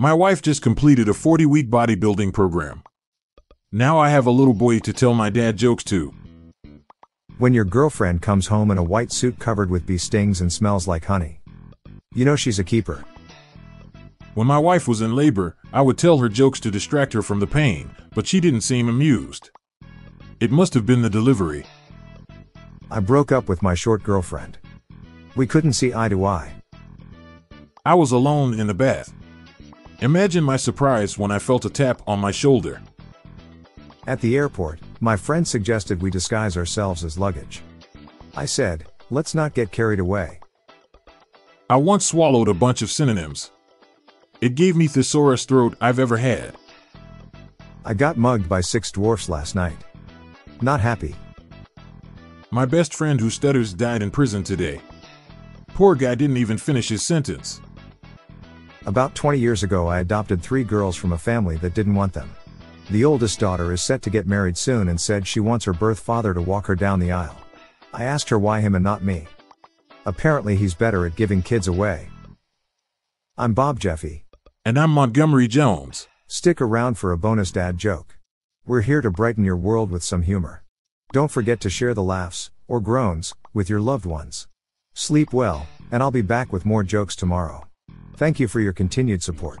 My wife just completed a 40 week bodybuilding program. Now I have a little boy to tell my dad jokes to. When your girlfriend comes home in a white suit covered with bee stings and smells like honey. You know she's a keeper. When my wife was in labor, I would tell her jokes to distract her from the pain, but she didn't seem amused. It must have been the delivery. I broke up with my short girlfriend. We couldn't see eye to eye. I was alone in the bath. Imagine my surprise when I felt a tap on my shoulder. At the airport, my friend suggested we disguise ourselves as luggage. I said, let's not get carried away. I once swallowed a bunch of synonyms. It gave me thesaurus throat I've ever had. I got mugged by six dwarfs last night. Not happy. My best friend who stutters died in prison today. Poor guy didn't even finish his sentence. About 20 years ago, I adopted three girls from a family that didn't want them. The oldest daughter is set to get married soon and said she wants her birth father to walk her down the aisle. I asked her why him and not me. Apparently, he's better at giving kids away. I'm Bob Jeffy. And I'm Montgomery Jones. Stick around for a bonus dad joke. We're here to brighten your world with some humor. Don't forget to share the laughs, or groans, with your loved ones. Sleep well, and I'll be back with more jokes tomorrow. Thank you for your continued support.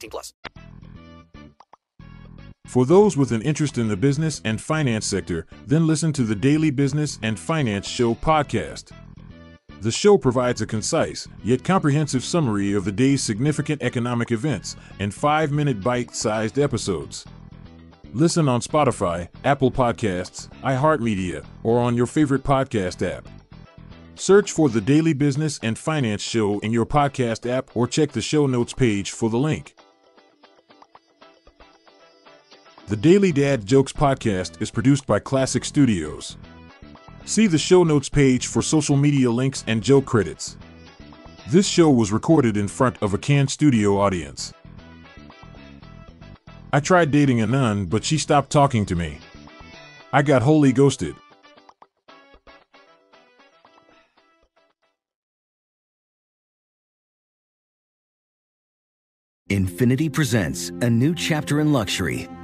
plus. For those with an interest in the business and finance sector, then listen to the Daily Business and Finance Show podcast. The show provides a concise, yet comprehensive summary of the day's significant economic events in five minute bite sized episodes. Listen on Spotify, Apple Podcasts, iHeartMedia, or on your favorite podcast app. Search for the Daily Business and Finance Show in your podcast app or check the show notes page for the link. The Daily Dad Jokes podcast is produced by Klassic Studios. See the show notes page for social media links and joke credits. This show was recorded in front of a canned studio audience. I tried dating a nun, but she stopped talking to me. I got wholly ghosted. Infiniti presents a new chapter in luxury,